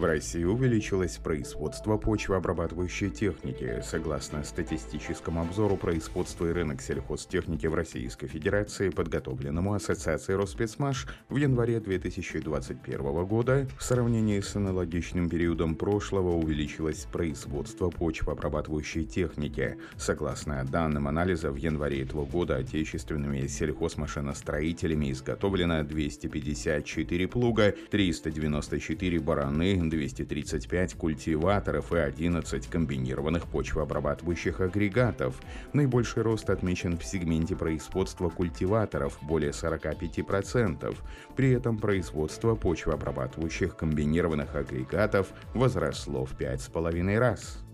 В России увеличилось производство почвообрабатывающей техники. Согласно статистическому обзору производства и рынок сельхозтехники в Российской Федерации, подготовленному Ассоциацией Роспецмаш в январе 2021 года, в сравнении с аналогичным периодом прошлого увеличилось производство почвообрабатывающей техники. Согласно данным анализа, в январе этого года отечественными сельхозмашиностроителями изготовлено 254 плуга, 394 бараны, 235 культиваторов и 11 комбинированных почвообрабатывающих агрегатов. Наибольший рост отмечен в сегменте производства культиваторов – более 45%. При этом производство почвообрабатывающих комбинированных агрегатов возросло в 5,5 раз.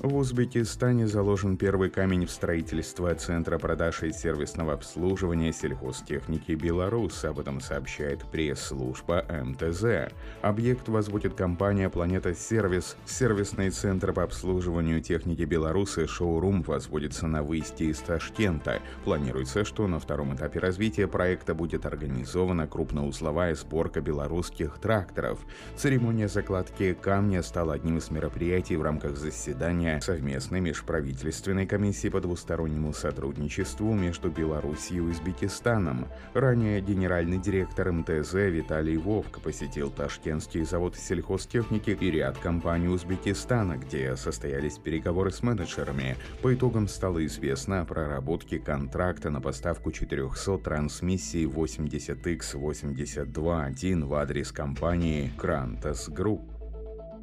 В Узбекистане заложен первый камень в строительство Центра продаж и сервисного обслуживания сельхозтехники «Беларусь», об этом сообщает пресс-служба МТЗ. Объект возводит компания «Планета Сервис». Сервисный центр по обслуживанию техники «Беларусь» и шоурум возводится на выезде из Ташкента. Планируется, что на втором этапе развития проекта будет организована крупноузловая сборка белорусских тракторов. Церемония закладки камня стала одним из мероприятий в рамках заседания заседания совместной межправительственной комиссии по двустороннему сотрудничеству между Беларусью и Узбекистаном. Ранее генеральный директор МТЗ Виталий Вовк посетил Ташкентский завод сельхозтехники и ряд компаний Узбекистана, где состоялись переговоры с менеджерами. По итогам стало известно о проработке контракта на поставку 400 трансмиссий 80X82.1 в адрес компании Krantas Group.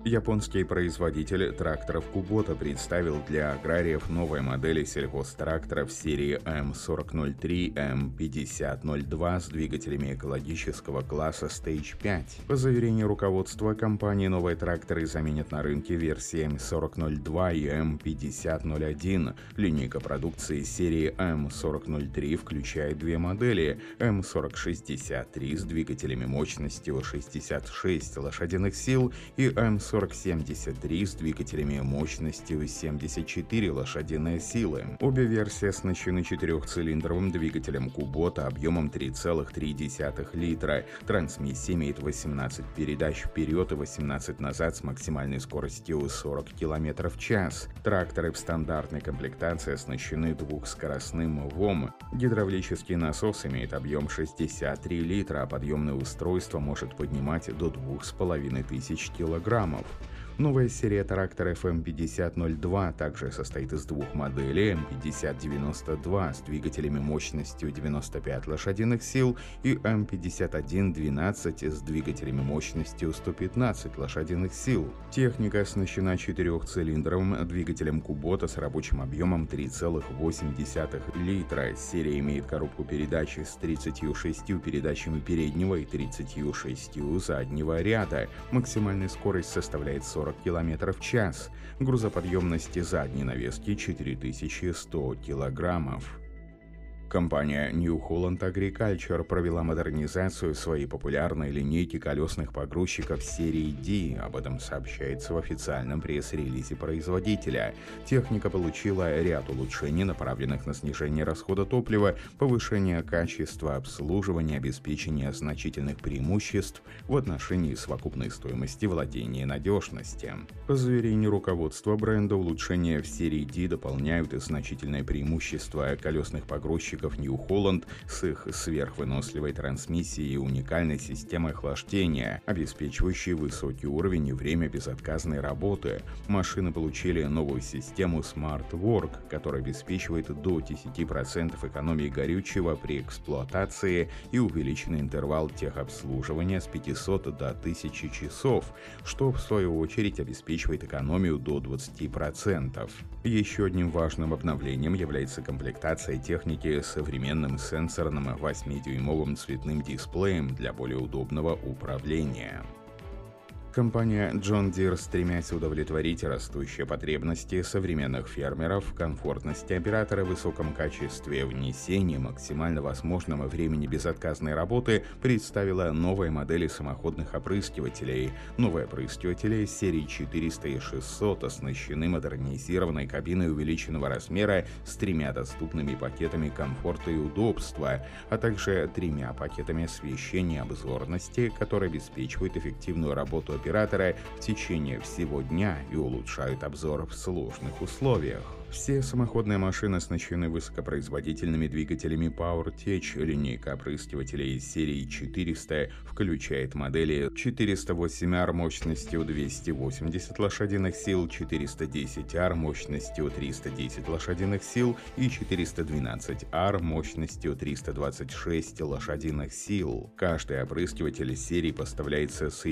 Японский производитель тракторов Kubota представил для аграриев новые модели сельхозтракторов серии М4003, М5002 с двигателями экологического класса Stage 5. По заверению руководства компании, новые тракторы заменят на рынке версии М4002 и М5001. Линейка продукции серии М4003 включает две модели М4063 с двигателями мощностью 66 лошадиных сил и М40 4073 с двигателями мощностью 74 лошадиные силы. Обе версии оснащены четырехцилиндровым двигателем Kubota объемом 3,3 литра. Трансмиссия имеет 18 передач вперед и 18 назад с максимальной скоростью 40 км в час. Тракторы в стандартной комплектации оснащены двухскоростным ВОМ. Гидравлический насос имеет объем 63 литра, а подъемное устройство может поднимать до 2500 килограммов. up. Новая серия трактора FM5002 также состоит из двух моделей M5092 с двигателями мощностью 95 лошадиных сил и M5112 с двигателями мощностью 115 лошадиных сил. Техника оснащена четырехцилиндровым двигателем Кубота с рабочим объемом 3,8 литра. Серия имеет коробку передач с 36 передачами переднего и 36 заднего ряда. Максимальная скорость составляет 40 40 км в час. Грузоподъемности задней навески 4100 килограммов. Компания New Holland Agriculture провела модернизацию своей популярной линейки колесных погрузчиков серии D. Об этом сообщается в официальном пресс-релизе производителя. Техника получила ряд улучшений, направленных на снижение расхода топлива, повышение качества обслуживания, обеспечение значительных преимуществ в отношении совокупной стоимости владения и надежности. По заверению руководства бренда, улучшения в серии D дополняют и значительное преимущество колесных погрузчиков гонщиков Holland с их сверхвыносливой трансмиссией и уникальной системой охлаждения, обеспечивающей высокий уровень и время безотказной работы. Машины получили новую систему Smart Work, которая обеспечивает до 10% экономии горючего при эксплуатации и увеличенный интервал техобслуживания с 500 до 1000 часов, что в свою очередь обеспечивает экономию до 20%. Еще одним важным обновлением является комплектация техники современным сенсорным 8-дюймовым цветным дисплеем для более удобного управления. Компания John Deere, стремясь удовлетворить растущие потребности современных фермеров в комфортности оператора, высоком качестве внесения, максимально возможного времени безотказной работы, представила новые модели самоходных опрыскивателей. Новые опрыскиватели серии 400 и 600 оснащены модернизированной кабиной увеличенного размера с тремя доступными пакетами комфорта и удобства, а также тремя пакетами освещения обзорности, которые обеспечивают эффективную работу оператора в течение всего дня и улучшают обзор в сложных условиях. Все самоходные машины оснащены высокопроизводительными двигателями PowerTech. Линейка опрыскивателей из серии 400 включает модели 408R мощностью 280 лошадиных сил, 410R мощностью 310 лошадиных сил и 412R мощностью 326 лошадиных сил. Каждый опрыскиватель серии поставляется с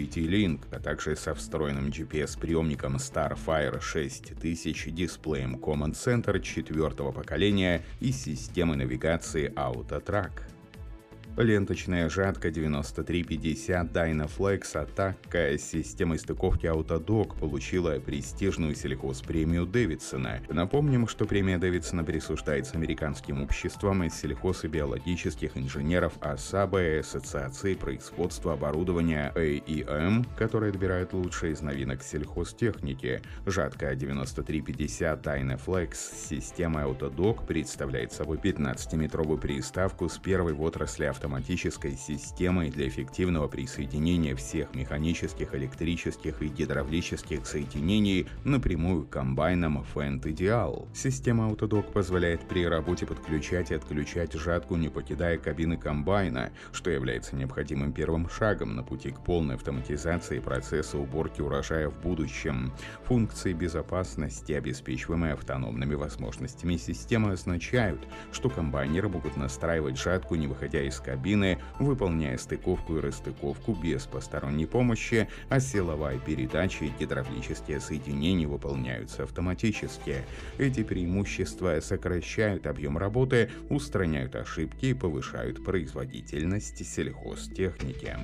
соединением GT-Link, а также со встроенным GPS-приемником Starfire 6000 дисплеем Command Center четвертого поколения и системой навигации AutoTrack. Ленточная жатка 9350 Dynaflex атака с системой стыковки Autodoc получила престижную сельхозпремию Дэвидсона. Напомним, что премия Дэвидсона присуждается американским обществам из сельхоз и биологических инженеров АСАБа и Ассоциации производства оборудования AEM, которые отбирают лучшие из новинок сельхозтехники. Жатка 9350 Dynaflex с системой Autodoc представляет собой 15-метровую приставку с первой в отрасли автомобиля автоматической системой для эффективного присоединения всех механических, электрических и гидравлических соединений напрямую к комбайнам Fendt Ideal. Система Autodoc позволяет при работе подключать и отключать жатку, не покидая кабины комбайна, что является необходимым первым шагом на пути к полной автоматизации процесса уборки урожая в будущем. Функции безопасности, обеспечиваемые автономными возможностями системы, означают, что комбайнеры могут настраивать жатку, не выходя из кабины выполняя стыковку и расстыковку без посторонней помощи, а силовая передача и гидравлические соединения выполняются автоматически. Эти преимущества сокращают объем работы, устраняют ошибки и повышают производительность сельхозтехники.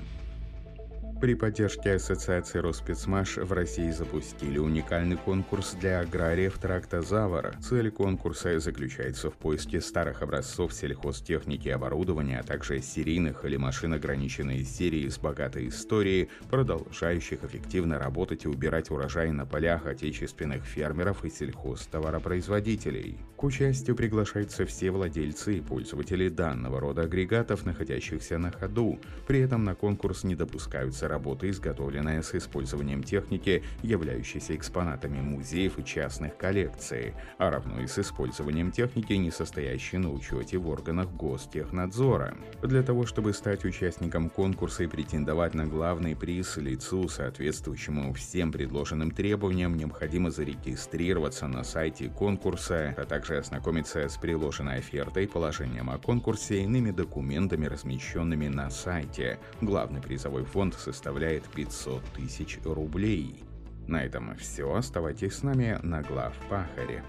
При поддержке Ассоциации Роспецмаш в России запустили уникальный конкурс для аграриев тракта Завара. Цель конкурса заключается в поиске старых образцов сельхозтехники и оборудования, а также серийных или машин ограниченной серии с богатой историей, продолжающих эффективно работать и убирать урожай на полях отечественных фермеров и сельхозтоваропроизводителей. К участию приглашаются все владельцы и пользователи данного рода агрегатов, находящихся на ходу. При этом на конкурс не допускаются является работа, изготовленная с использованием техники, являющейся экспонатами музеев и частных коллекций, а равно и с использованием техники, не состоящей на учете в органах гостехнадзора. Для того, чтобы стать участником конкурса и претендовать на главный приз лицу, соответствующему всем предложенным требованиям, необходимо зарегистрироваться на сайте конкурса, а также ознакомиться с приложенной офертой, положением о конкурсе и иными документами, размещенными на сайте. Главный призовой фонд состоит составляет 500 тысяч рублей. На этом все. Оставайтесь с нами на глав Пахаре.